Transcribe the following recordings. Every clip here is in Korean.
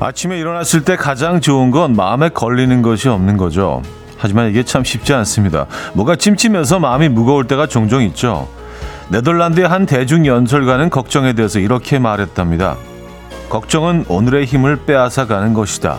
아침에 일어났을 때 가장 좋은 건 마음에 걸리는 것이 없는 거죠. 하지만 이게 참 쉽지 않습니다. 뭐가 찜찜해서 마음이 무거울 때가 종종 있죠. 네덜란드의 한 대중 연설가는 걱정에 대해서 이렇게 말했답니다. 걱정은 오늘의 힘을 빼앗아 가는 것이다.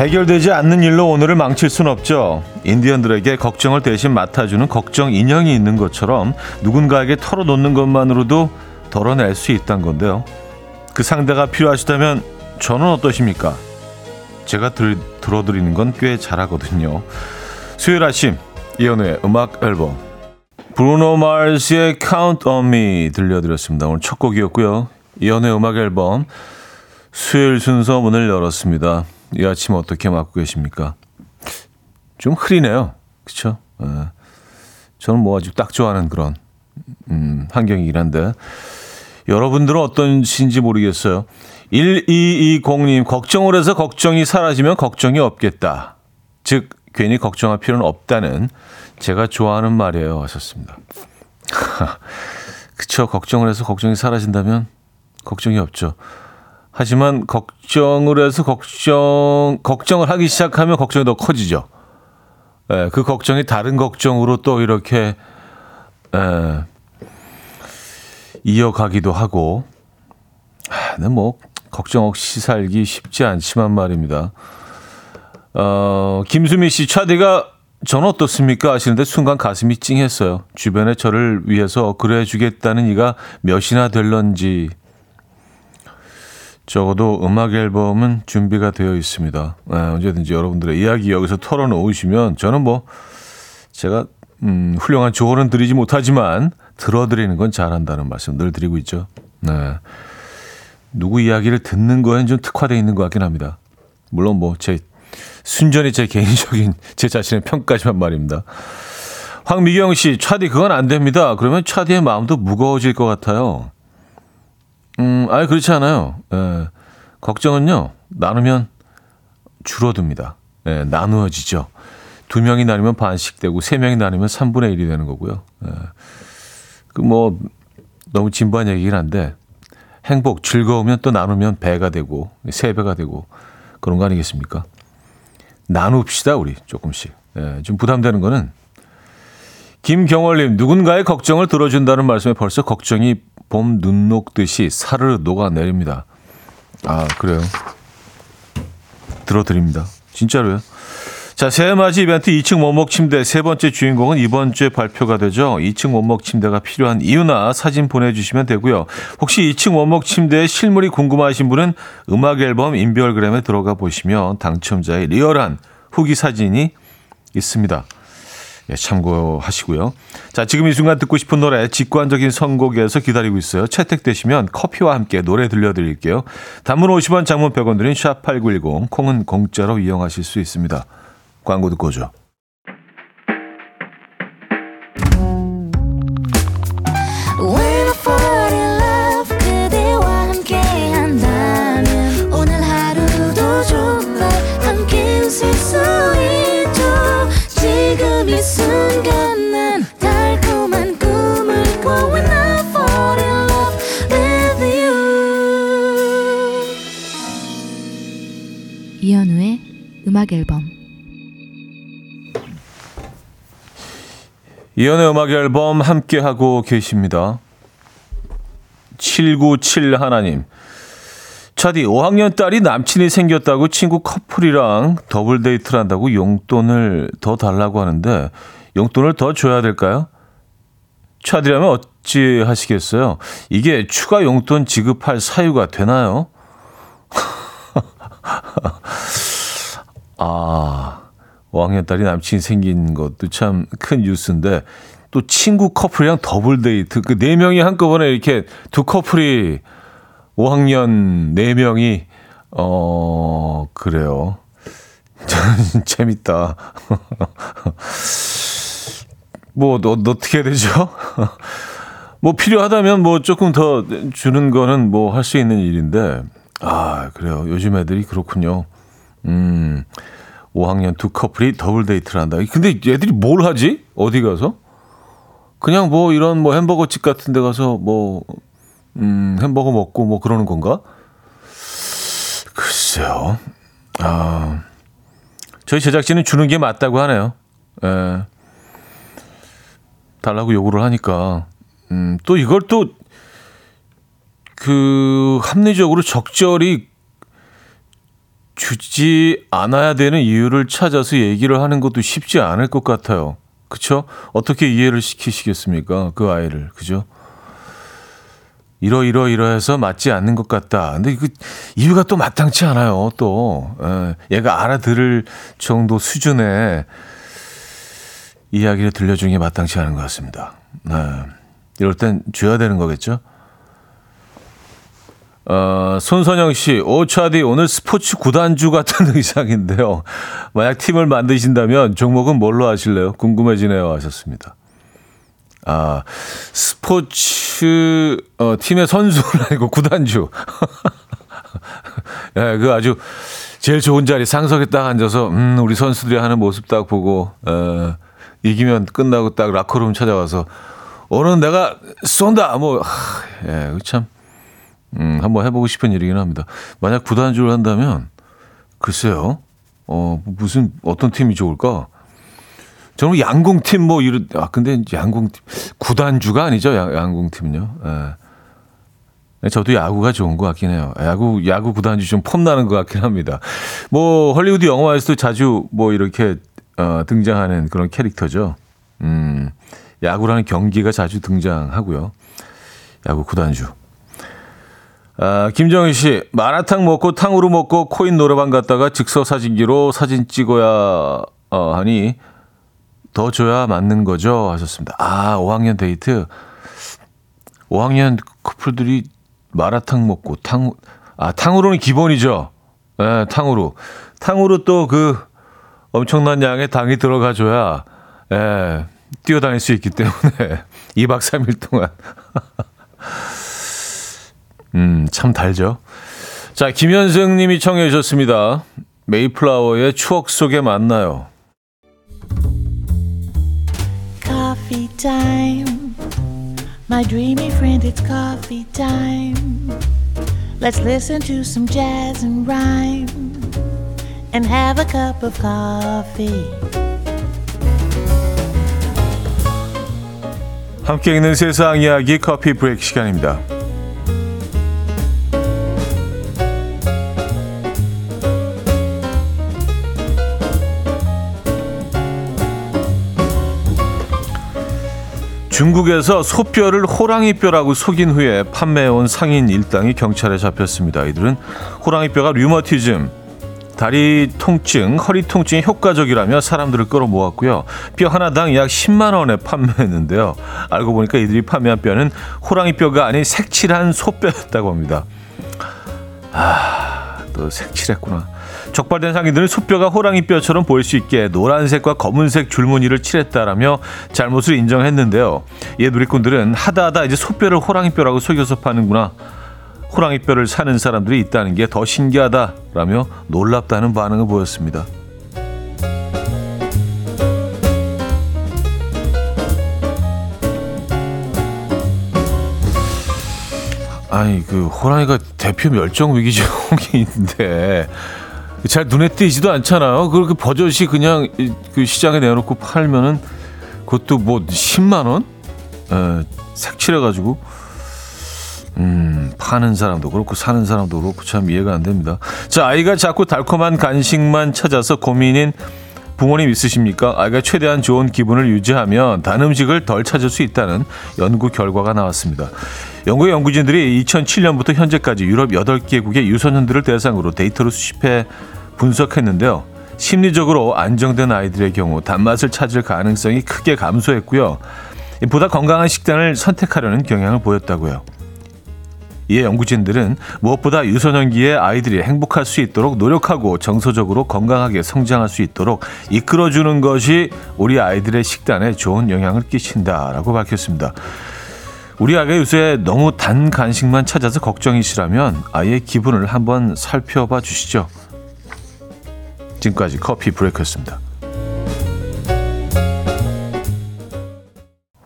해결되지 않는 일로 오늘을 망칠 순 없죠. 인디언들에게 걱정을 대신 맡아주는 걱정 인형이 있는 것처럼 누군가에게 털어놓는 것만으로도 덜어낼 수 있다는 건데요. 그 상대가 필요하시다면 저는 어떠십니까? 제가 들, 들어드리는 건 꽤 잘하거든요. 수요일 아침 이연우의 음악 앨범 브루노 마르스의 Count on Me 들려드렸습니다. 오늘 첫 곡이었고요. 이연우의 음악 앨범 수요일 순서 문을 열었습니다. 이 아침 어떻게 맞고 계십니까? 좀 흐리네요. 그쵸? 예. 저는 뭐 아주 딱 좋아하는 그런, 음, 환경이긴 한데. 여러분들은 어떤신지 모르겠어요. 1220님, 걱정을 해서 걱정이 사라지면 걱정이 없겠다. 즉, 괜히 걱정할 필요는 없다는 제가 좋아하는 말이에요. 하셨습니다. 그쵸. 걱정을 해서 걱정이 사라진다면 걱정이 없죠. 하지만 걱정을 해서 걱정, 걱정을 하기 시작하면 걱정이 더 커지죠. 예, 그 걱정이 다른 걱정으로 또 이렇게, 예, 이어가기도 하고, 아, 뭐, 걱정 없이 살기 쉽지 않지만 말입니다. 어, 김수미 씨, 차디가 전 어떻습니까? 하시는데 순간 가슴이 찡했어요. 주변에 저를 위해서 그래 주겠다는 이가 몇이나 될런지 적어도 음악 앨범은 준비가 되어 있습니다. 네, 언제든지 여러분들의 이야기 여기서 털어놓으시면 저는 뭐 제가 음, 훌륭한 조언은 드리지 못하지만 들어드리는 건 잘한다는 말씀 늘 드리고 있죠. 네. 누구 이야기를 듣는 거에는 좀 특화되어 있는 것 같긴 합니다. 물론 뭐 제 순전히 제 개인적인 제 자신의 평가지만 말입니다. 황미경 씨, 차디 그건 안 됩니다. 그러면 차디의 마음도 무거워질 것 같아요. 음, 아예 그렇지 않아요. 예, 걱정은요, 나누면 줄어듭니다. 예, 나누어지죠. 두 명이 나누면 반씩 되고, 세 명이 나누면 3분의 1이 되는 거고요. 예, 그 뭐, 너무 진부한 얘기긴 한데, 행복, 즐거우면 또 나누면 배가 되고, 세 배가 되고, 그런 거 아니겠습니까? 나눕시다, 우리 조금씩. 예, 좀 부담되는 거는, 김경월님, 누군가의 걱정을 들어준다는 말씀에 벌써 걱정이 봄 눈 녹듯이 사르르 녹아내립니다. 아, 그래요. 들어드립니다. 진짜로요. 자, 새해 맞이 이벤트 2층 원목 침대 세 번째 주인공은 이번 주에 발표가 되죠. 2층 원목 침대가 필요한 이유나 사진 보내주시면 되고요. 혹시 2층 원목 침대의 실물이 궁금하신 분은 음악 앨범 인별그램에 들어가 보시면 당첨자의 리얼한 후기 사진이 있습니다. 예, 참고하시고요. 자, 지금 이 순간 듣고 싶은 노래 직관적인 선곡에서 기다리고 있어요. 채택되시면 커피와 함께 노래 들려드릴게요. 단문 50원, 장문 100원 드린 샵8910, 콩은 공짜로 이용하실 수 있습니다. 광고 듣고 오죠. 음악 앨범 이현우의 음악 앨범 함께 하고 계십니다. 797 하나님. 차디 5학년 딸이 남친이 생겼다고 친구 커플이랑 더블 데이트를 한다고 용돈을 더 달라고 하는데 용돈을 더 줘야 될까요? 차디라면 어찌 하시겠어요? 이게 추가 용돈 지급할 사유가 되나요? 아, 5학년 딸이 남친이 생긴 것도 참 큰 뉴스인데 또 친구 커플이랑 더블 데이트 그 네 명이 한꺼번에 이렇게 두 커플이 5학년 네 명이 어 그래요. 재밌다. 뭐 너, 어떻게 해야 되죠? 뭐 필요하다면 뭐 조금 더 주는 거는 뭐 할 수 있는 일인데 아 그래요. 요즘 애들이 그렇군요. 음. 5학년 두 커플이 더블 데이트를 한다. 근데 얘들이 뭘 하지? 어디 가서? 그냥 뭐 이런 뭐 햄버거 집 같은 데 가서 뭐, 음, 햄버거 먹고 뭐 그러는 건가? 글쎄요. 아, 저희 제작진은 주는 게 맞다고 하네요. 예. 달라고 요구를 하니까. 음, 또 이걸 또, 그, 합리적으로 적절히 주지 않아야 되는 이유를 찾아서 얘기를 하는 것도 쉽지 않을 것 같아요. 그쵸? 어떻게 이해를 시키시겠습니까? 그 아이를. 그죠? 이러 이러 이러해서 맞지 않는 것 같다. 근데 그 이유가 또 마땅치 않아요. 또 예, 얘가 알아들을 정도 수준의 이야기를 들려주는 게 마땅치 않은 것 같습니다. 네. 이럴 땐 줘야 되는 거겠죠. 어, 손선영 씨, 오차디 오늘 스포츠 구단주 같은 의상인데요. 만약 팀을 만드신다면 종목은 뭘로 하실래요? 궁금해지네요. 하셨습니다. 아, 스포츠, 어, 팀의 선수는 아니고 구단주. 예, 네, 그 아주 제일 좋은 자리 상석에 딱 앉아서, 음, 우리 선수들이 하는 모습 딱 보고, 어, 이기면 끝나고 딱 라커룸 찾아와서, 오늘 내가 쏜다! 뭐, 하, 예, 참. 음, 한번 해보고 싶은 일이긴 합니다. 만약 구단주를 한다면, 글쎄요, 어, 무슨, 어떤 팀이 좋을까? 저는 양궁팀 뭐 이런, 아, 근데 양궁팀, 구단주가 아니죠, 양, 양궁팀은요. 예. 저도 야구가 좋은 것 같긴 해요. 야구, 야구 구단주 좀 폼나는 것 같긴 합니다. 뭐, 헐리우드 영화에서도 자주 뭐 이렇게, 어, 등장하는 그런 캐릭터죠. 음, 야구라는 경기가 자주 등장하고요. 야구 구단주. 아, 김정희 씨, 마라탕 먹고 탕후루 먹고 코인 노래방 갔다가 즉석 사진기로 사진 찍어야 어, 하니 더 줘야 맞는 거죠? 하셨습니다. 아, 5학년 데이트. 5학년 커플들이 마라탕 먹고 탕, 아, 탕후루는 기본이죠. 예, 네, 탕후루. 탕후루 또 그 엄청난 양의 당이 들어가줘야, 예, 뛰어다닐 수 있기 때문에 2박 3일 동안. 음, 참 달죠. 자, 김현승 님이 청해 주셨습니다. 메이플라워의 추억 속에 만나요. Coffee time. My dreamy friend, it's coffee time. Let's listen to some jazz and rhyme and have a cup of coffee. 함께 있는 세상 이야기 커피 브레이크 시간입니다. 중국에서 소뼈를 호랑이 뼈라고 속인 후에 판매해온 상인 일당이 경찰에 잡혔습니다. 이들은 호랑이 뼈가 류머티즘, 다리 통증, 허리 통증에 효과적이라며 사람들을 끌어모았고요. 뼈 하나당 약 10만 원에 판매했는데요. 알고 보니까 이들이 판매한 뼈는 호랑이 뼈가 아닌 색칠한 소뼈였다고 합니다. 아, 또 색칠했구나. 적발된 상인들은 소뼈가 호랑이 뼈처럼 보일 수 있게 노란색과 검은색 줄무늬를 칠했다라며 잘못을 인정했는데요. 이에 누리꾼들은 하다하다 이제 소뼈를 호랑이 뼈라고 속여서 파는구나. 호랑이 뼈를 사는 사람들이 있다는 게 더 신기하다라며 놀랍다는 반응을 보였습니다. 아니 그 호랑이가 대표 멸종 위기종이 있는데 잘 눈에 띄지도 않잖아요. 그렇게 버젓이 그냥 그 시장에 내놓고 팔면은 그것도 뭐 10만 원? 에, 색칠해가지고 음, 파는 사람도 그렇고 사는 사람도 그렇고 참 이해가 안 됩니다. 자, 아이가 자꾸 달콤한 간식만 찾아서 고민인 부모님 있으십니까? 아이가 최대한 좋은 기분을 유지하면 단 음식을 덜 찾을 수 있다는 연구 결과가 나왔습니다. 영국의 연구진들이 2007년부터 현재까지 유럽 8개국의 유소년들을 대상으로 데이터를 수집해 분석했는데요. 심리적으로 안정된 아이들의 경우 단맛을 찾을 가능성이 크게 감소했고요. 보다 건강한 식단을 선택하려는 경향을 보였다고요. 이에 연구진들은 무엇보다 유소년기에 아이들이 행복할 수 있도록 노력하고 정서적으로 건강하게 성장할 수 있도록 이끌어주는 것이 우리 아이들의 식단에 좋은 영향을 끼친다라고 밝혔습니다. 우리 아이가 요새 너무 단 간식만 찾아서 걱정이시라면 아이의 기분을 한번 살펴봐 주시죠. 지금까지 커피 브레이크였습니다.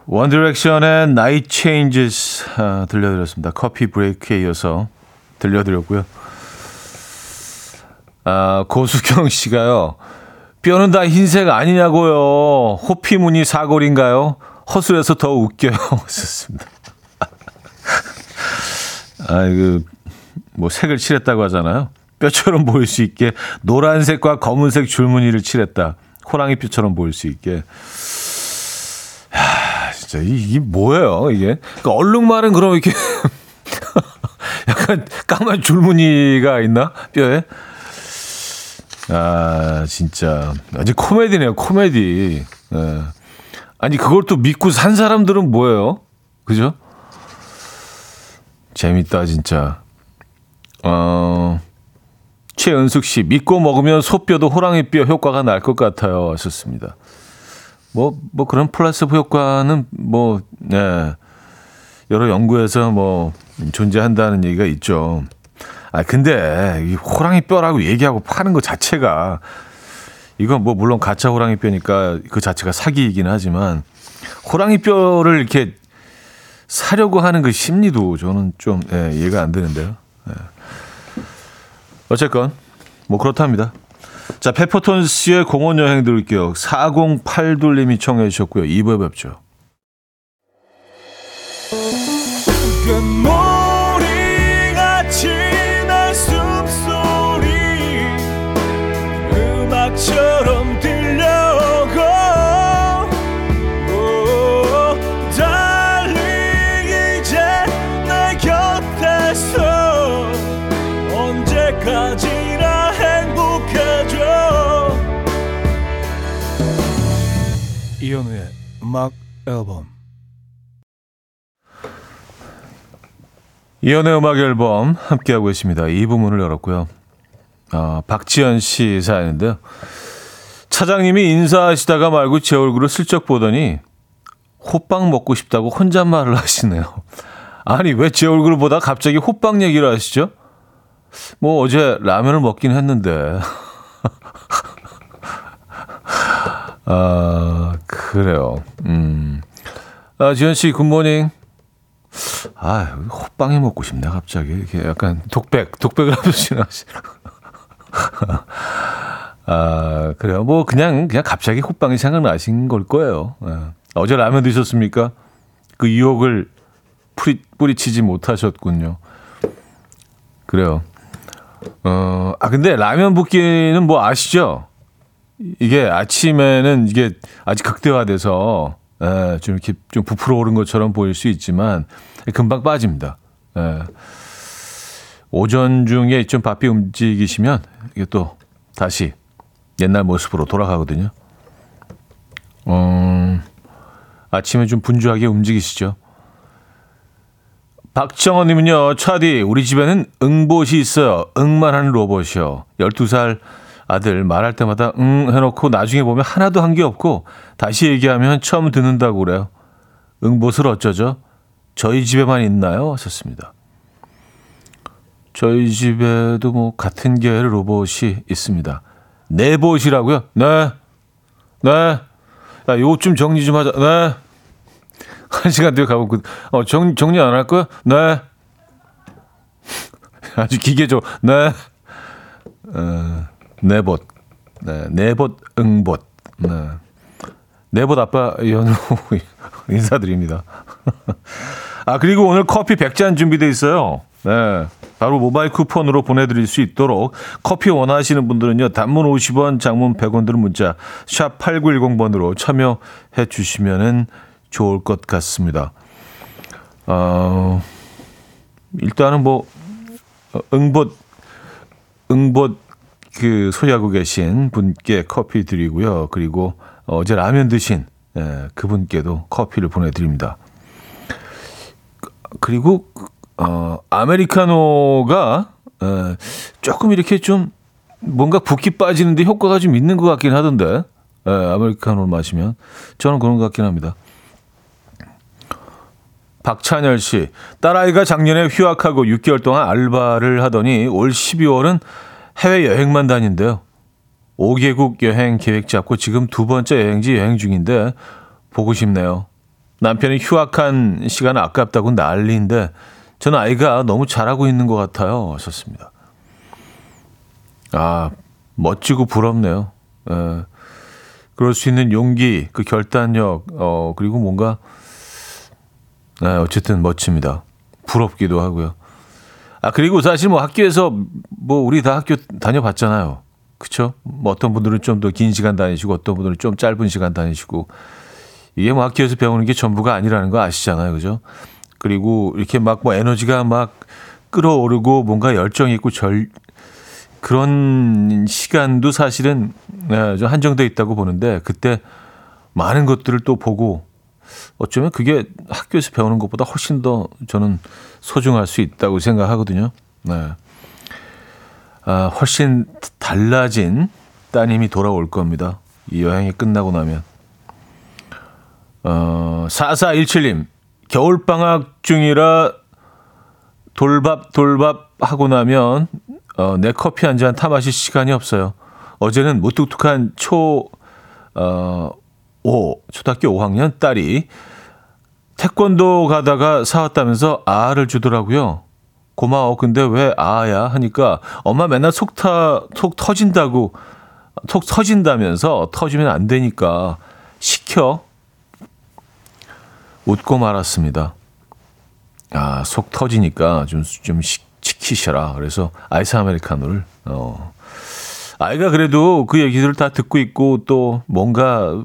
원디렉션의 Night Changes 아, 들려드렸습니다. 커피 브레이크에 이어서 들려드렸고요. 아, 고수경 씨가요. 뼈는 다 흰색 아니냐고요. 호피무늬 사골인가요? 허술해서 더 웃겨요. 썼습니다. 아, 이거 뭐 색을 칠했다고 하잖아요. 뼈처럼 보일 수 있게 노란색과 검은색 줄무늬를 칠했다. 호랑이 뼈처럼 보일 수 있게. 야, 진짜 이게 뭐예요, 이게? 그러니까 얼룩말은 그럼 이렇게 약간 까만 줄무늬가 있나? 뼈에? 아, 진짜. 아주 코미디네요, 코미디. 예. 아니, 그걸 또 믿고 산 사람들은 뭐예요? 그죠? 재밌다, 진짜. 어, 최은숙 씨, 믿고 먹으면 소뼈도 호랑이 뼈 효과가 날 것 같아요. 하셨습니다. 뭐, 뭐 그런 플라스보 효과는 뭐, 네. 여러 연구에서 뭐 존재한다는 얘기가 있죠. 아, 근데 이 호랑이 뼈라고 얘기하고 파는 것 자체가 이건 뭐 물론 가짜 호랑이 뼈니까 그 자체가 사기이긴 하지만 호랑이 뼈를 이렇게 사려고 하는 그 심리도 저는 좀 예, 이해가 안 되는데요. 예. 어쨌건 뭐 그렇답니다. 자, 페퍼톤스의 공원 여행 들을게요. 4082님이 청해 주셨고요. 2부에 뵙죠. 음악 앨범 이연의 음악 앨범 함께하고 있습니다. 이 부문을 열었고요. 아, 박지연 씨 사연인데요. 차장님이 인사하시다가 말고 제 얼굴을 슬쩍 보더니 호빵 먹고 싶다고 혼잣말을 하시네요. 아니 왜 제 얼굴을 보다 갑자기 호빵 얘기를 하시죠? 뭐 어제 라면을 먹긴 했는데. 아 그래요. 음. 아 지현 씨 굿모닝. 아, 호빵이 먹고 싶네, 갑자기. 이렇게 약간 독백, 독백을 하시나. 아, 그래요. 뭐, 그냥, 그냥 갑자기 호빵이 생각나신 걸 거예요. 예. 어제 라면 드셨습니까? 그 유혹을 뿌리, 뿌리치지 못하셨군요. 그래요. 어, 아, 근데 라면 붓기는 뭐 아시죠? 이게 아침에는 이게 아직 극대화돼서 예, 좀 이렇게 좀 부풀어 오른 것처럼 보일 수 있지만 금방 빠집니다. 예. 오전 중에 좀 바삐 움직이시면 이게 또 다시 옛날 모습으로 돌아가거든요. 음, 아침에 좀 분주하게 움직이시죠. 박정원님은요, 차디, 우리 집에는 응봇이 있어요. 응만 하는 로봇이요. 12살 아들 말할 때마다 응 해놓고 나중에 보면 하나도 한 게 없고 다시 얘기하면 처음 듣는다고 그래요. 응봇을 어쩌죠? 저희 집에만 있나요? 하셨습니다. 저희 집에도 뭐 같은 계열의 로봇이 있습니다. 네봇이라고요? 네. 네. 야, 요것 좀 정리 좀 하자. 네. 한 시간 뒤에 가고, 어, 정, 정리 안 할 거야? 네. 아주 기계죠. 네. 어, 네봇. 네. 네봇, 응봇. 네. 네봇 아빠 연우 인사드립니다. 아, 그리고 오늘 커피 100잔 준비되어 있어요. 네. 바로 모바일 쿠폰으로 보내드릴 수 있도록 커피 원하시는 분들은요. 단문 50원, 장문 100원 들은 문자 샵 8910번으로 참여해 주시면은 좋을 것 같습니다. 어, 일단은 뭐 어, 응봇 응봇 그 소유하고 계신 분께 커피 드리고요. 그리고 어제 라면 드신 예, 그분께도 커피를 보내드립니다. 그리고 어, 아메리카노가 에, 조금 이렇게 좀 뭔가 붓기 빠지는데 효과가 좀 있는 것 같긴 하던데 에, 아메리카노를 마시면 저는 그런 것 같긴 합니다. 박찬열 씨, 딸아이가 작년에 휴학하고 6개월 동안 알바를 하더니 올 12월은 해외 여행만 다닌대요. 5개국 여행 계획 잡고 지금 두 번째 여행지 여행 중인데 보고 싶네요. 남편이 휴학한 시간 아깝다고 난리인데 저는 아이가 너무 잘하고 있는 것 같아요. 하셨습니다. 아, 멋지고 부럽네요. 예. 그럴 수 있는 용기, 그 결단력, 어, 그리고 뭔가, 네, 어쨌든 멋집니다. 부럽기도 하고요. 아, 그리고 사실 뭐 학교에서 뭐 우리 다 학교 다녀봤잖아요. 그쵸? 뭐 어떤 분들은 좀 더 긴 시간 다니시고 어떤 분들은 좀 짧은 시간 다니시고 이게 뭐 학교에서 배우는 게 전부가 아니라는 거 아시잖아요. 그죠? 그리고 이렇게 막 뭐 에너지가 막 끌어오르고 뭔가 열정이 있고 절, 그런 시간도 사실은 네, 좀 한정돼 있다고 보는데 그때 많은 것들을 또 보고 어쩌면 그게 학교에서 배우는 것보다 훨씬 더 저는 소중할 수 있다고 생각하거든요. 네. 아, 훨씬 달라진 따님이 돌아올 겁니다. 이 여행이 끝나고 나면. 어, 4417님, 겨울방학 중이라 돌밥, 돌밥 하고 나면 어, 내 커피 한 잔 타 마실 시간이 없어요. 어제는 무뚝뚝한 초, 어, 5, 초등학교 5학년 딸이 태권도 가다가 사왔다면서 아를 주더라고요. 고마워. 근데 왜 아야? 하니까 엄마 맨날 속 타, 속 터진다고, 속 터진다면서 터지면 안 되니까 시켜. 웃고 말았습니다. 아, 속 터지니까 좀, 좀 시, 시키셔라. 그래서 아이스 아메리카노를, 어. 아이가 그래도 그 얘기들을 다 듣고 있고 또 뭔가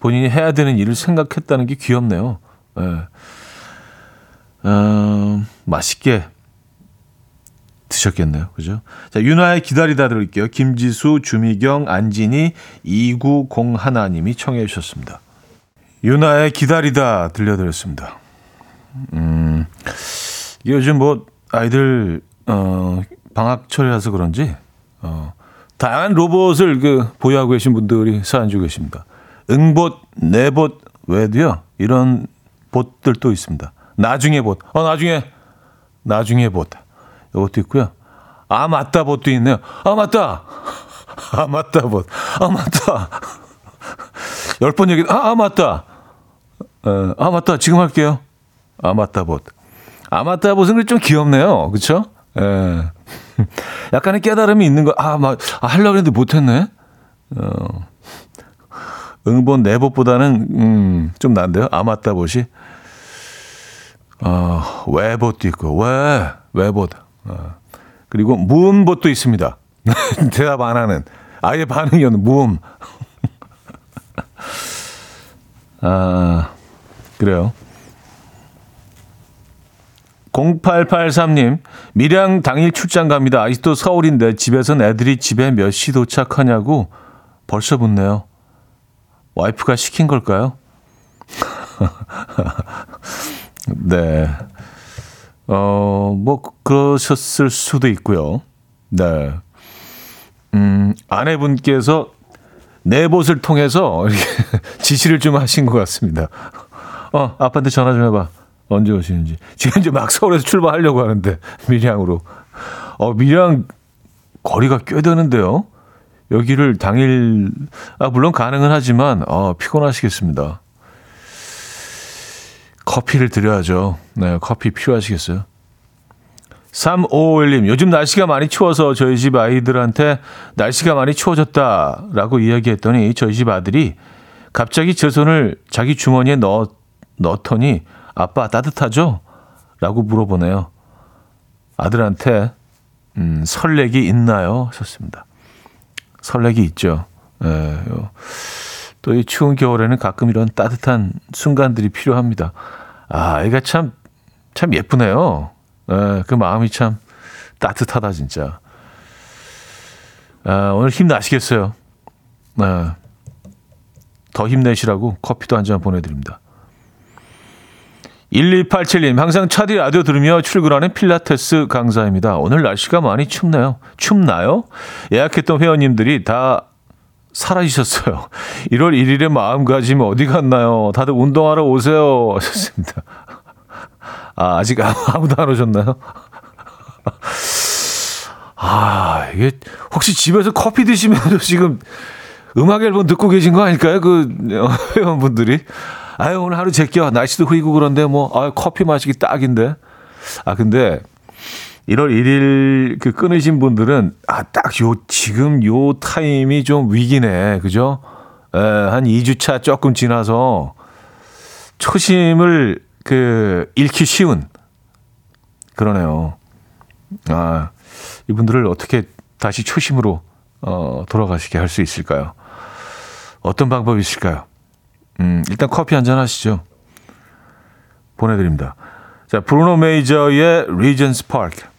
본인이 해야 되는 일을 생각했다는 게 귀엽네요. 예. 어, 맛있게 드셨겠네요. 그죠? 자, 윤아의 기다리다 들을게요. 김지수, 주미경, 안진이, 2901님이 청해 주셨습니다. 윤아의 기다리다 들려드렸습니다. 음, 요즘 뭐, 아이들, 어, 방학철이라서 그런지, 어, 다양한 로봇을 그, 보유하고 계신 분들이 사연 주고 계십니다. 응봇, 내봇 외에도요, 이런 봇들도 있습니다. 나중에 봇. 어, 나중에, 나중에 봇. 이것도 있고요. 아, 맞다 봇도 있네요. 아, 맞다. 아, 맞다 봇. 아, 맞다. 열 번 얘기, 아, 아, 맞다. 어, 아, 맞다. 지금 할게요. 아, 맞다 봇. 아, 맞다 봇은 좀 귀엽네요. 그쵸? 예. 약간의 깨달음이 있는 거, 아, 막, 아, 하려고 했는데 못했네. 어. 응본 내봇보다는, 음, 좀 난데요. 아, 맞다 봇이. 어, 외봇도 있고, 왜, 외봇. 어. 그리고 무음봇도 있습니다. 대답 안 하는. 아예 반응이 없는 무음. 아, 그래요. 0883님, 밀양 당일 출장 갑니다. 아직도 서울인데 집에선 애들이 집에 몇 시 도착하냐고 벌써 묻네요. 와이프가 시킨 걸까요? 네. 어, 뭐, 그러셨을 수도 있고요. 네. 음, 아내분께서 내봇을 통해서 지시를 좀 하신 것 같습니다. 어, 아빠한테 전화 좀 해봐. 언제 오시는지. 지금 이제 막 서울에서 출발하려고 하는데, 밀양으로. 어, 밀양 거리가 꽤 되는데요. 여기를 당일, 아, 물론 가능은 하지만, 어, 피곤하시겠습니다. 커피를 드려야죠. 네, 커피 필요하시겠어요? 3551님, 요즘 날씨가 많이 추워서 저희 집 아이들한테 날씨가 많이 추워졌다 라고 이야기했더니 저희 집 아들이 갑자기 제 손을 자기 주머니에 넣, 넣더니 아빠 따뜻하죠? 라고 물어보네요. 아들한테, 음, 설레기 있나요? 하셨습니다. 설레기 있죠. 예, 또이 추운 겨울에는 가끔 이런 따뜻한 순간들이 필요합니다. 아, 아이가 참, 참 예쁘네요. 예, 그 마음이 참 따뜻하다, 진짜. 아, 오늘 힘나시겠어요. 네. 더 힘내시라고 커피도 한 잔 보내드립니다. 1287님, 항상 차디 라디오 들으며 출근하는 필라테스 강사입니다. 오늘 날씨가 많이 춥네요. 춥나요? 예약했던 회원님들이 다 사라지셨어요. 1월 1일에 마음가짐 어디 갔나요? 다들 운동하러 오세요. 하셨습니다. 아, 아직 아무도 안 오셨나요? 아, 이게 혹시 집에서 커피 드시면서 지금 음악 앨범 듣고 계신 거 아닐까요? 그 회원분들이. 아유, 오늘 하루 제껴. 날씨도 흐리고 그런데 뭐, 아 커피 마시기 딱인데. 아, 근데 1월 1일 그 끊으신 분들은 아, 딱 요, 지금 요 타임이 좀 위기네. 그죠? 에, 한 2주차 조금 지나서 초심을 그 잃기 쉬운 그러네요. 아, 이분들을 어떻게 다시 초심으로 어, 돌아가시게 할 수 있을까요? 어떤 방법이 있을까요? 음, 일단 커피 한 잔 하시죠. 보내드립니다. 자, 브루노 메이저의 리전스 파크.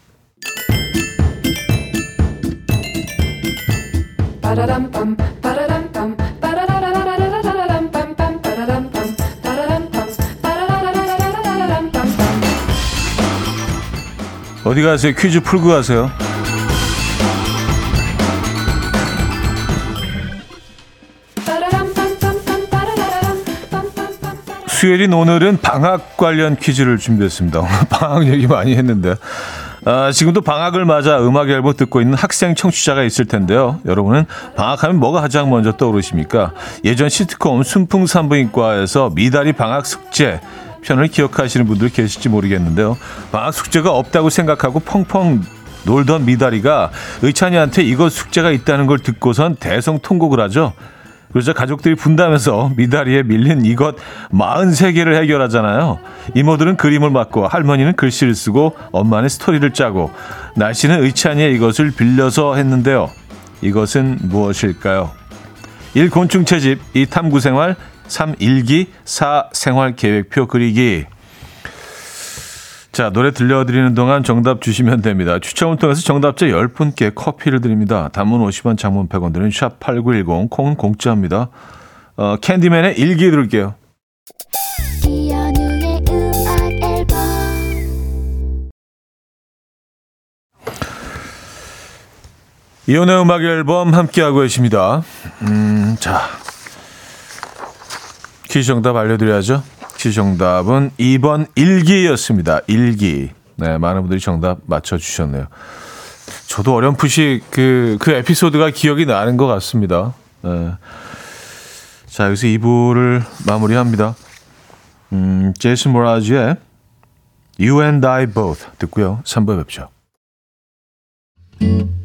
어디 가세요? 퀴즈 풀고 가세요. 수요일인 오늘은 방학 관련 퀴즈를 준비했습니다. 방학 얘기 많이 했는데 아, 지금도 방학을 맞아 음악 앨범 듣고 있는 학생 청취자가 있을 텐데요. 여러분은 방학하면 뭐가 가장 먼저 떠오르십니까? 예전 시트콤 순풍산부인과에서 미다리 방학 숙제 편을 기억하시는 분들 계실지 모르겠는데요. 방학 숙제가 없다고 생각하고 펑펑 놀던 미다리가 의찬이한테 이거 숙제가 있다는 걸 듣고선 대성통곡을 하죠. 그러자 가족들이 분담해서 미다리에 밀린 이것 43개를 해결하잖아요. 이모들은 그림을 맡고 할머니는 글씨를 쓰고 엄마는 스토리를 짜고 날씨는 의찬이의 이것을 빌려서 했는데요. 이것은 무엇일까요? 1. 곤충 채집 2. 탐구 생활 3. 일기 4. 생활 계획표 그리기 자, 노래 들려드리는 동안 정답 주시면 됩니다. 추첨을 통해서 정답자 10분께 커피를 드립니다. 단문 50원, 장문 100원 드는 샵8910, 콩은 공짜입니다. 어, 캔디맨의 일기 들을게요. 이혼의 음악 앨범 함께하고 계십니다. 음, 자. 퀴즈 정답 알려드려야죠. 퀴즈 정답은 2번 일기였습니다. 일기. 네, 많은 분들이 정답 맞춰주셨네요. 저도 어렴풋이 그, 그 에피소드가 기억이 나는 것 같습니다. 네. 자, 여기서 2부를 마무리합니다. 음, 제이슨 모라즈의 You and I Both 듣고요. 3부에 뵙죠. And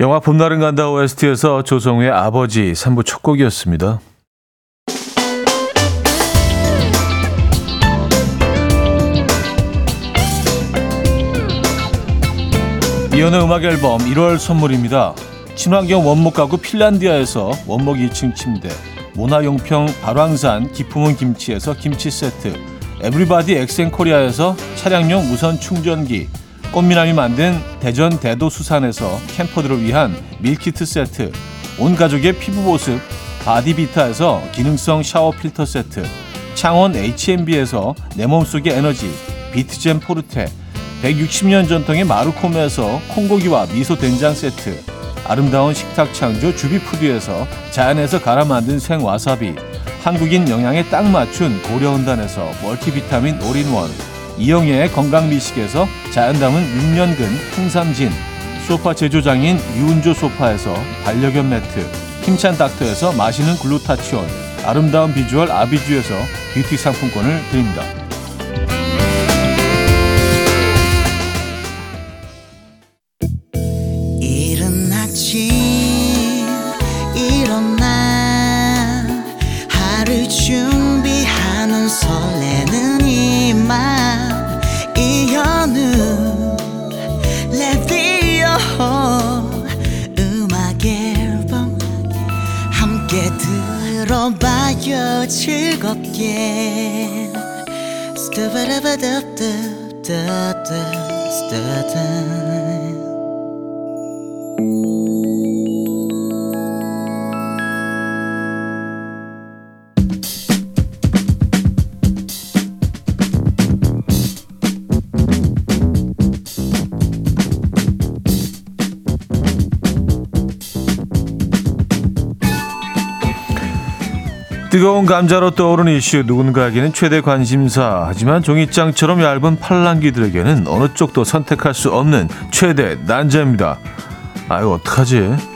영화 봄날은 간다 OST에서 조성우의 아버지 3부 첫 곡이었습니다. 이연의 음악 앨범 1월 선물입니다. 친환경 원목 가구 핀란디아에서 원목 2층 침대, 모나용평 발왕산 기품은 김치에서 김치 세트, 에브리바디 엑센코리아에서 차량용 무선 충전기, 꽃미남이 만든 대전 대도수산에서 캠퍼들을 위한 밀키트 세트, 온 가족의 피부 보습 바디비타에서 기능성 샤워 필터 세트, 창원 H&B에서 내 몸속의 에너지 비트젠 포르테, 160년 전통의 마루코메에서 콩고기와 미소 된장 세트, 아름다운 식탁 창조 주비푸드에서 자연에서 갈아 만든 생와사비, 한국인 영양에 딱 맞춘 고려은단에서 멀티비타민 올인원, 이영애의 건강미식에서 자연 담은 6년근 홍삼진, 소파 제조장인 유운조 소파에서 반려견 매트, 힘찬 닥터에서 마시는 글루타치온, 아름다운 비주얼 아비주에서 뷰티 상품권을 드립니다. da da da da 뜨거운 감자로 떠오르는 이슈 누군가에게는 최대 관심사 하지만 종이장처럼 얇은 팔랑귀들에게는 어느 쪽도 선택할 수 없는 최대 난제입니다. 아유 어떡하지?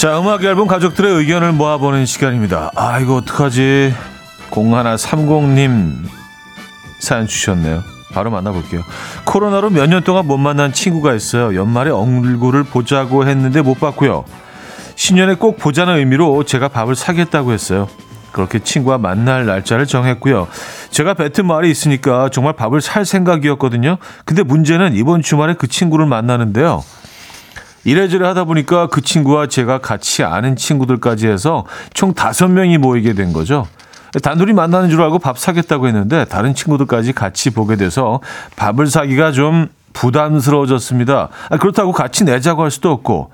자, 음악 앨범 가족들의 의견을 모아보는 시간입니다. 아, 이거 어떡하지? 0130님 사연 주셨네요. 바로 만나볼게요. 코로나로 몇 년 동안 못 만난 친구가 있어요. 연말에 얼굴을 보자고 했는데 못 봤고요. 신년에 꼭 보자는 의미로 제가 밥을 사겠다고 했어요. 그렇게 친구와 만날 날짜를 정했고요. 제가 뱉은 말이 있으니까 정말 밥을 살 생각이었거든요. 근데 문제는 이번 주말에 그 친구를 만나는데요. 이래저래 하다 보니까 그 친구와 제가 같이 아는 친구들까지 해서 총 다섯 명이 모이게 된 거죠. 단둘이 만나는 줄 알고 밥 사겠다고 했는데 다른 친구들까지 같이 보게 돼서 밥을 사기가 좀 부담스러워졌습니다. 아, 그렇다고 같이 내자고 할 수도 없고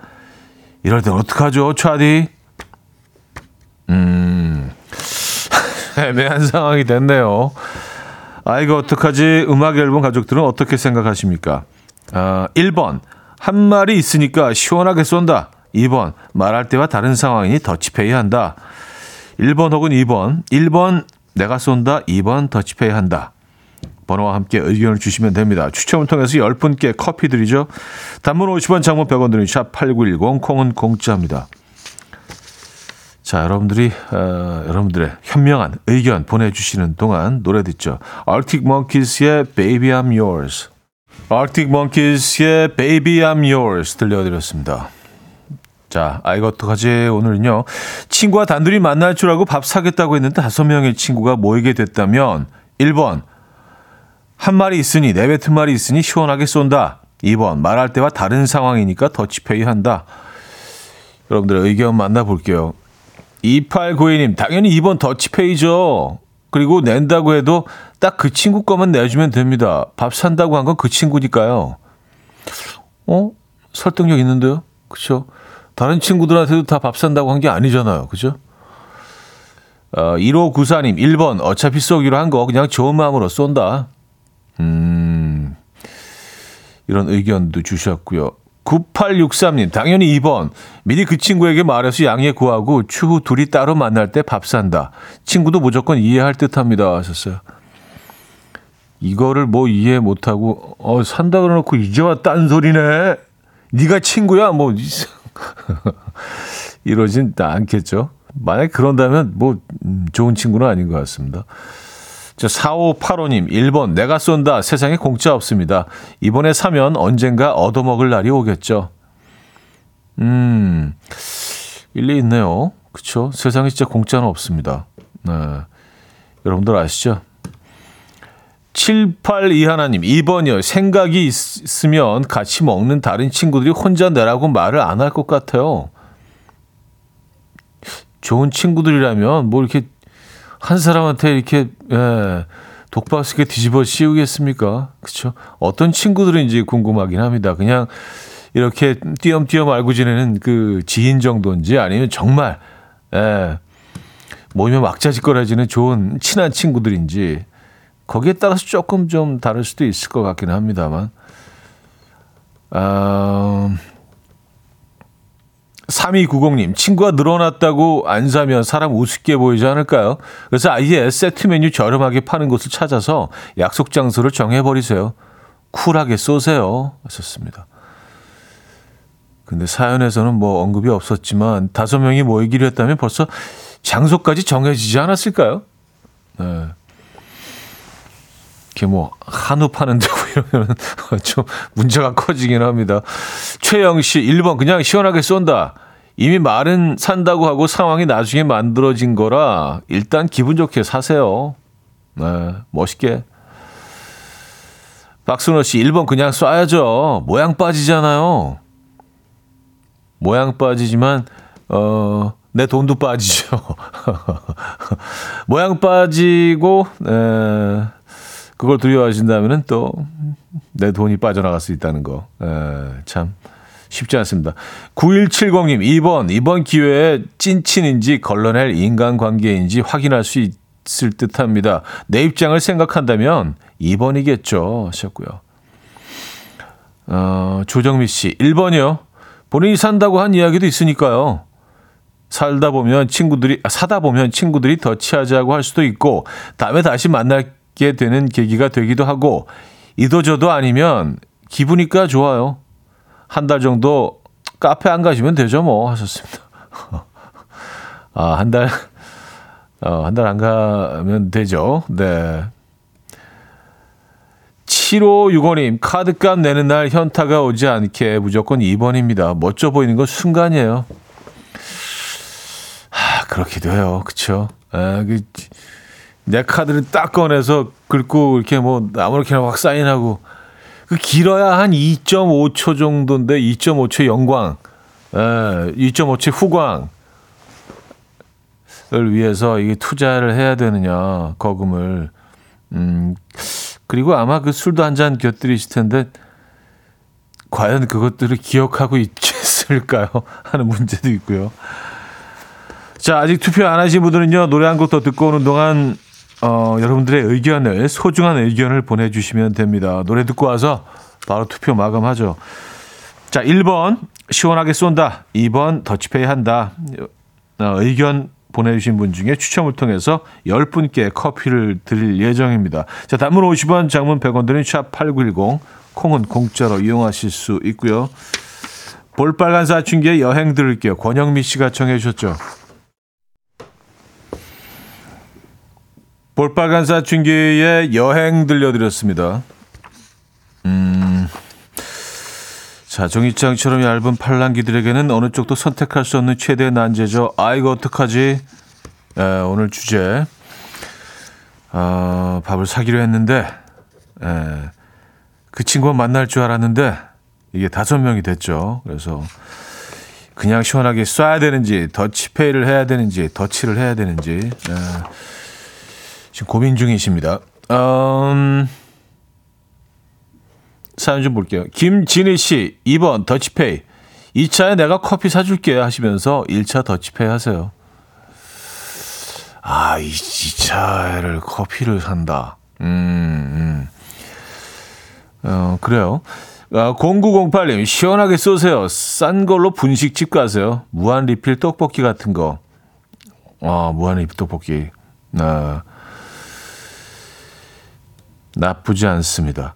이럴 땐 어떡하죠, 차디? 음, 애매한 상황이 됐네요. 아, 이거 어떡하지? 음악 앨범 가족들은 어떻게 생각하십니까? 아, 1번. 한 말이 있으니까 시원하게 쏜다. 2번. 말할 때와 다른 상황이니 더치페이 한다. 1번 혹은 2번. 1번 내가 쏜다. 2번 더치페이 한다. 번호와 함께 의견을 주시면 됩니다. 추첨을 통해서 10분께 커피 드리죠. 단문 50원, 장문 100원 드는 샵8910 콩은 공짜입니다. 자, 여러분들이 어, 여러분들의 현명한 의견 보내 주시는 동안 노래 듣죠. Arctic Monkeys의 Baby I'm Yours. Arctic Monkeys의 Baby I'm Yours 들려드렸습니다. 자, 아 이거 어떡하지? 오늘은요. 친구와 단둘이 만날 줄 알고 밥 사겠다고 했는데 다섯 명의 친구가 모이게 됐다면 1번 한 말이 있으니 내뱉은 말이 있으니 시원하게 쏜다. 2번 말할 때와 다른 상황이니까 더치페이 한다. 여러분들의 의견 만나볼게요. 2892님 당연히 2번 더치페이죠. 그리고 낸다고 해도 딱 그 친구 거만 내주면 됩니다. 밥 산다고 한 건 그 친구니까요. 어? 설득력 있는데요? 그쵸? 다른 친구들한테도 다 밥 산다고 한 게 아니잖아요. 그죠? 어, 1594님, 1번, 어차피 쏘기로 한 거 그냥 좋은 마음으로 쏜다. 음, 이런 의견도 주셨고요. 9863님, 당연히 2번. 미리 그 친구에게 말해서 양해 구하고 추후 둘이 따로 만날 때 밥 산다. 친구도 무조건 이해할 듯 합니다. 하셨어요. 이거를 뭐 이해 못하고, 어, 산다 그래놓고 이제 와 딴 소리네. 네가 친구야? 뭐, 이러진 않겠죠. 만약 그런다면 뭐, 음, 좋은 친구는 아닌 것 같습니다. 저 4585님, 1번, 내가 쏜다. 세상에 공짜 없습니다. 이번에 사면 언젠가 얻어먹을 날이 오겠죠. 음, 일리 있네요. 그쵸? 세상에 진짜 공짜는 없습니다. 네. 여러분들 아시죠? 782 하나님, 2번이요. 생각이 있, 있으면 같이 먹는 다른 친구들이 혼자 내라고 말을 안 할 것 같아요. 좋은 친구들이라면 뭐 이렇게 한 사람한테 이렇게 예, 독박스게 뒤집어 씌우겠습니까? 그렇죠? 어떤 친구들인지 궁금하긴 합니다. 그냥 이렇게 띄엄띄엄 알고 지내는 그 지인 정도인지 아니면 정말 예, 모이면 막자지껄해지는 좋은 친한 친구들인지 거기에 따라서 조금 좀 다를 수도 있을 것 같기는 합니다만. 아, 3290님, 친구가 늘어났다고 안 사면 사람 우습게 보이지 않을까요? 그래서 아예 세트 메뉴 저렴하게 파는 곳을 찾아서 약속 장소를 정해버리세요. 쿨하게 쏘세요. 하셨습니다. 근데 사연에서는 뭐 언급이 없었지만 다섯 명이 모이기로 했다면 벌써 장소까지 정해지지 않았을까요? 네. 이렇게 뭐 한우 파는 데고 이러면 좀 문제가 커지긴 합니다. 최영 씨 1번 그냥 시원하게 쏜다. 이미 말은 산다고 하고 상황이 나중에 만들어진 거라 일단 기분 좋게 사세요. 네, 멋있게. 박순호 씨 1번 그냥 쏴야죠. 모양 빠지잖아요. 모양 빠지지만 어, 내 돈도 빠지죠. 모양 빠지고 에, 그걸 두려워하신다면은 또 내 돈이 빠져나갈 수 있다는 거. 에, 참 쉽지 않습니다. 9170님, 2번. 이번 기회에 찐친인지 걸러낼 인간관계인지 확인할 수 있을 듯 합니다. 내 입장을 생각한다면 2번이겠죠. 하셨고요. 어, 조정미 씨, 1번이요. 본인이 산다고 한 이야기도 있으니까요. 살다 보면 친구들이, 아, 사다 보면 친구들이 더 취하자고 할 수도 있고, 다음에 다시 만 나게 되는 계기가 되기도 하고, 이도저도 아니면 기분이까 좋아요. 한 달 정도 카페 안 가시면 되죠, 뭐, 하셨습니다. 아, 한 달, 어, 한 달 안 가면 되죠. 네. 7565님, 카드값 내는 날 현타가 오지 않게 무조건 2번입니다. 멋져 보이는 건 순간이에요. 하, 그렇기도 해요. 그쵸? 아, 그, 내 카드를 딱 꺼내서 긁고 이렇게 뭐 아무렇게나 확 사인하고 그 길어야 한 2.5초 정도인데 2.5초 영광, 에, 2.5초 후광. 을 위해서 이게 투자를 해야 되느냐 거금을 음 그리고 아마 그 술도 한 잔 곁들이실 텐데 과연 그것들을 기억하고 있겠을까요 하는 문제도 있고요. 자 아직 투표 안 하신 분들은요 노래 한 곡 더 듣고 오는 동안 어, 여러분들의 의견을 소중한 의견을 보내주시면 됩니다. 노래 듣고 와서 바로 투표 마감하죠. 자 1번 시원하게 쏜다. 2번 더치페이 한다. 어, 의견 보내주신 분 중에 추첨을 통해서 10분께 커피를 드릴 예정입니다. 자, 단문 50원, 장문 100원 드는 샵8910, 콩은 공짜로 이용하실 수 있고요. 볼빨간 사춘기의 여행 들을게요. 권영미 씨가 청해 주셨죠. 볼빨간 사춘기의 여행 들려드렸습니다. 음, 자, 종이장처럼 얇은 팔랑귀들에게는 어느 쪽도 선택할 수 없는 최대의 난제죠. 아, 이거 어떡하지? 에, 오늘 주제. 어, 밥을 사기로 했는데, 에, 그 친구와 만날 줄 알았는데, 이게 다섯 명이 됐죠. 그래서, 그냥 시원하게 쏴야 되는지, 더치페이를 해야 되는지, 더치를 해야 되는지, 에, 지금 고민 중이십니다. 음, 사연 좀 볼게요. 김진희 씨, 2번 더치페이. 2차에 내가 커피 사줄게 하시면서 1차 더치페이 하세요. 아, 이 2차를 커피를 산다. 음, 음. 어, 그래요. 아, 0908님, 시원하게 쏘세요. 싼 걸로 분식집 가세요. 무한 리필 떡볶이 같은 거. 아, 무한 리필 떡볶이. 아, 나쁘지 않습니다.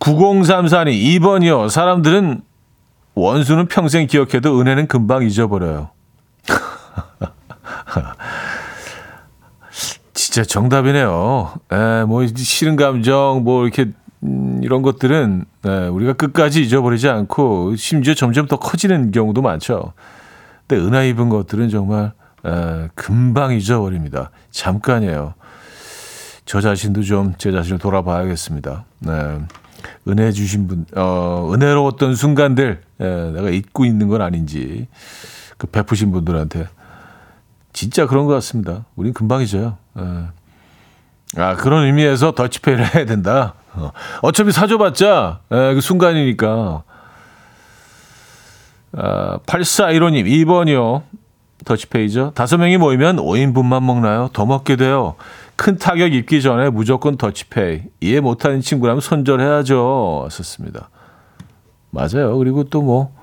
9034님, 2번이요. 사람들은 원수는 평생 기억해도 은혜는 금방 잊어버려요. 진짜 정답이네요. 에, 뭐, 싫은 감정, 뭐, 이렇게, 음, 이런 것들은, 에, 우리가 끝까지 잊어버리지 않고, 심지어 점점 더 커지는 경우도 많죠. 근데 은혜 입은 것들은 정말, 에, 금방 잊어버립니다. 잠깐이에요. 저 자신도 좀 제 자신을 돌아봐야겠습니다. 네. 은혜 주신 분, 어, 은혜로웠던 순간들, 예, 내가 잊고 있는 건 아닌지, 그 베푸신 분들한테. 진짜 그런 것 같습니다. 우린 금방 잊어요. 예. 아, 그런 의미에서 더치페이를 해야 된다. 어. 어차피 사줘봤자, 예, 그 순간이니까. 아, 8415님, 2번이요. 더치페이죠. 다섯 명이 모이면 5인분만 먹나요? 더 먹게 돼요. 큰 타격 입기 전에 무조건 더치페이. 이해 못하는 친구라면 손절해야죠. 썼습니다. 맞아요. 그리고 또 뭐,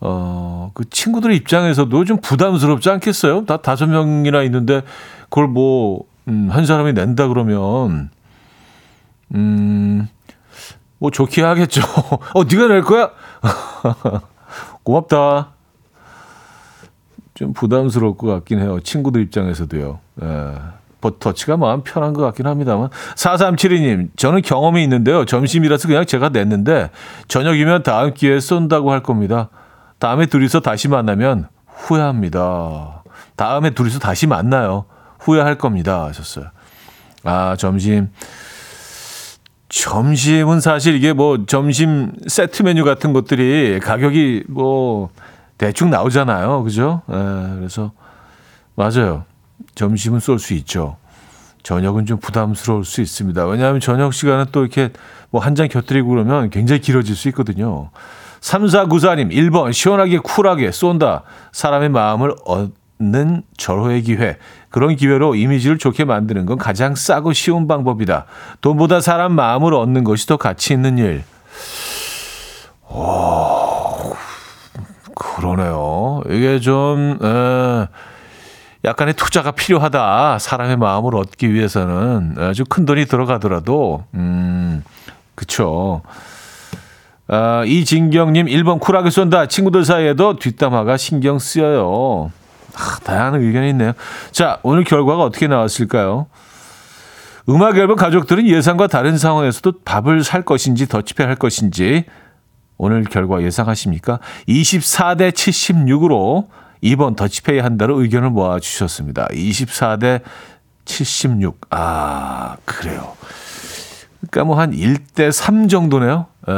어, 그 친구들 입장에서도 좀 부담스럽지 않겠어요? 다 다섯 명이나 있는데 그걸 뭐, 음, 한 사람이 낸다 그러면, 음, 뭐 좋게 하겠죠. 어, 네가 낼 거야? 고맙다. 좀 부담스러울 것 같긴 해요. 친구들 입장에서도요. 예. 버터치가 마음 편한 것 같긴 합니다만. 4372님, 저는 경험이 있는데요. 점심이라서 그냥 제가 냈는데, 저녁이면 다음 기회에 쏜다고 할 겁니다. 다음에 둘이서 다시 만나면 후회합니다. 다음에 둘이서 다시 만나요. 후회할 겁니다. 하셨어요. 아, 점심. 점심은 사실 이게 뭐 점심 세트 메뉴 같은 것들이 가격이 뭐 대충 나오잖아요. 그죠? 에, 그래서 맞아요. 점심은 쏠 수 있죠. 저녁은 좀 부담스러울 수 있습니다. 왜냐하면 저녁 시간은 또 이렇게 뭐한잔 곁들이고 그러면 굉장히 길어질 수 있거든요. 3494님, 1번, 시원하게 쿨하게 쏜다. 사람의 마음을 얻는 절호의 기회. 그런 기회로 이미지를 좋게 만드는 건 가장 싸고 쉬운 방법이다. 돈보다 사람 마음을 얻는 것이 더 가치 있는 일. 그러네요. 이게 좀, 에, 약간의 투자가 필요하다. 사람의 마음을 얻기 위해서는 아주 큰 돈이 들어가더라도, 음, 그쵸. 아, 이진경님, 1번 쿨하게 쏜다. 친구들 사이에도 뒷담화가 신경 쓰여요. 아, 다양한 의견이 있네요. 자, 오늘 결과가 어떻게 나왔을까요? 음악 앨범 가족들은 예상과 다른 상황에서도 밥을 살 것인지 더치페이 할 것인지 오늘 결과 예상하십니까? 24대 76으로 2번 더치페이 한다로 의견을 모아주셨습니다. 24대 76. 아, 그래요. 그러니까 뭐 한 1대 3 정도네요. 에,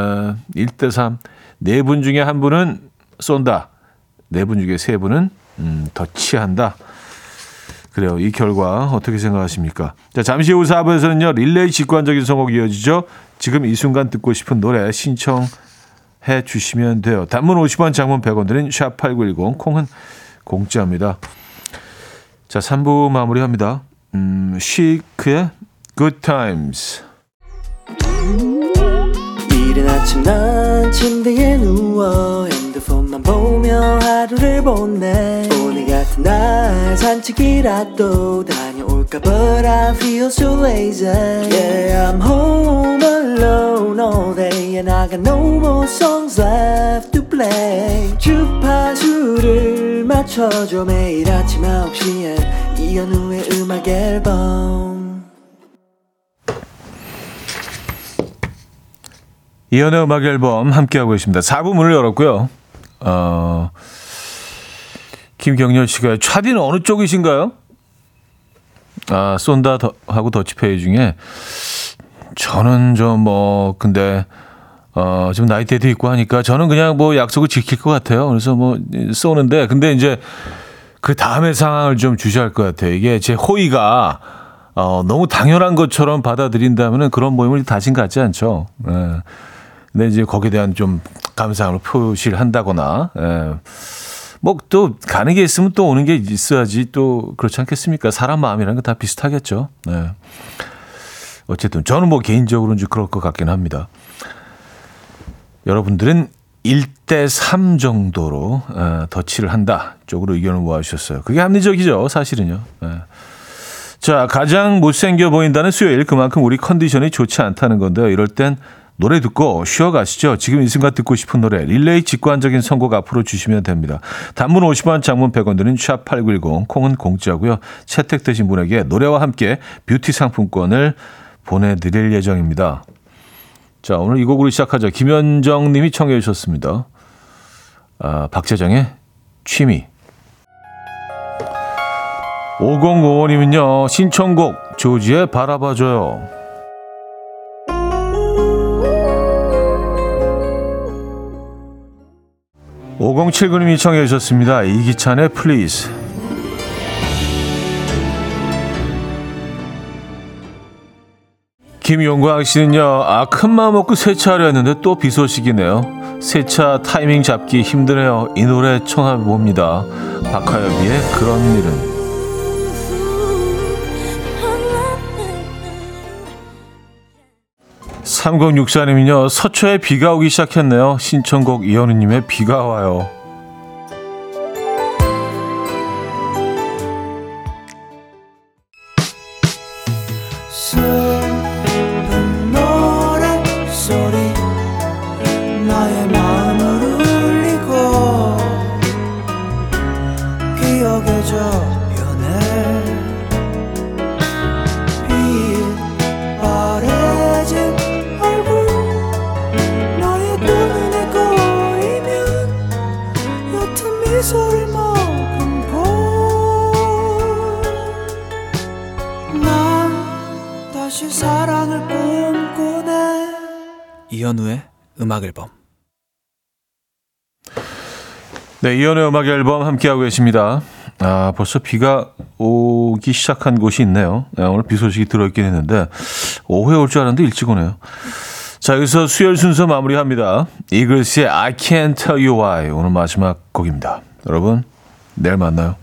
1대 3. 네 분 중에 한 분은 쏜다. 네 분 중에 세 분은 음, 더치한다. 그래요. 이 결과 어떻게 생각하십니까? 자, 잠시 후 4부에서는요. 릴레이 직관적인 선곡 이어지죠. 지금 이 순간 듣고 싶은 노래 신청 해 주시면 돼요. 단문 50원, 장문 100원 드린 샵8910 콩은 공짜입니다. 자, 3부 마무리합니다. 음, 시크의 Good Times. 이른 아침 난 침대에 누워 핸드폰만 보며 하루를 보내 오늘 같은 날 산책이라도 다 녀올까 But I feel so lazy Yeah I'm home alone all day And I got no more songs left to play 주파수를 맞춰줘 매일 아침 9시에 이현우의 음악 앨범 이연의 음악 앨범 함께하고 있습니다. 4부 문을 열었고요. 어, 김경렬 씨가 차디는 어느 쪽이신가요? 아, 쏜다 더, 하고 더치페이 중에 저는 좀 뭐 근데 어, 지금 나이대도 있고 하니까 저는 그냥 뭐 약속을 지킬 것 같아요. 그래서 뭐 쏘는데 근데 이제 그 다음의 상황을 좀 주시할 것 같아요. 이게 제 호의가 어, 너무 당연한 것처럼 받아들인다면은 그런 모임을 다신 같지 않죠. 예. 근데 이제 거기에 대한 좀 감사함을 표시를 한다거나, 예. 뭐 또 가는 게 있으면 또 오는 게 있어야지 또 그렇지 않겠습니까? 사람 마음이라는 건 다 비슷하겠죠. 네. 어쨌든 저는 뭐 개인적으로는 좀 그럴 것 같긴 합니다. 여러분들은 1대 3 정도로 어, 덧치를 한다 쪽으로 의견을 모아주셨어요. 그게 합리적이죠, 사실은요. 예. 자, 가장 못생겨 보인다는 수요일 그만큼 우리 컨디션이 좋지 않다는 건데요. 이럴 땐 노래 듣고 쉬어가시죠. 지금 이 순간 듣고 싶은 노래 릴레이 직관적인 선곡 앞으로 주시면 됩니다. 단문 50원, 장문 100원 드는 샵8910 콩은 공짜고요. 채택되신 분에게 노래와 함께 뷰티 상품권을 보내드릴 예정입니다. 자, 오늘 이 곡으로 시작하죠. 김현정 님이 청해 주셨습니다. 아, 박재정의 취미. 5055님은요, 신청곡 조지의 바라봐줘요. 5079님이 청해 주셨습니다. 이기찬의 Please. 김용광 씨는요, 아, 큰 마음 먹고 세차하려 했는데 또 비 소식이네요. 세차 타이밍 잡기 힘드네요. 이 노래 청해 봅니다. 박하엽의 그런 일은. 3064님은요, 서초에 비가 오기 시작했네요. 신청곡 이현우님의 비가 와요. 네, 이연의 음악 앨범 함께하고 계십니다. 아, 벌써 비가 오기 시작한 곳이 있네요. 네, 오늘 비 소식이 들어있긴 했는데, 오후에 올 줄 알았는데 일찍 오네요. 자, 여기서 수요일 순서 마무리합니다. 이글스의 I Can't Tell You Why 오늘 마지막 곡입니다. 여러분, 내일 만나요.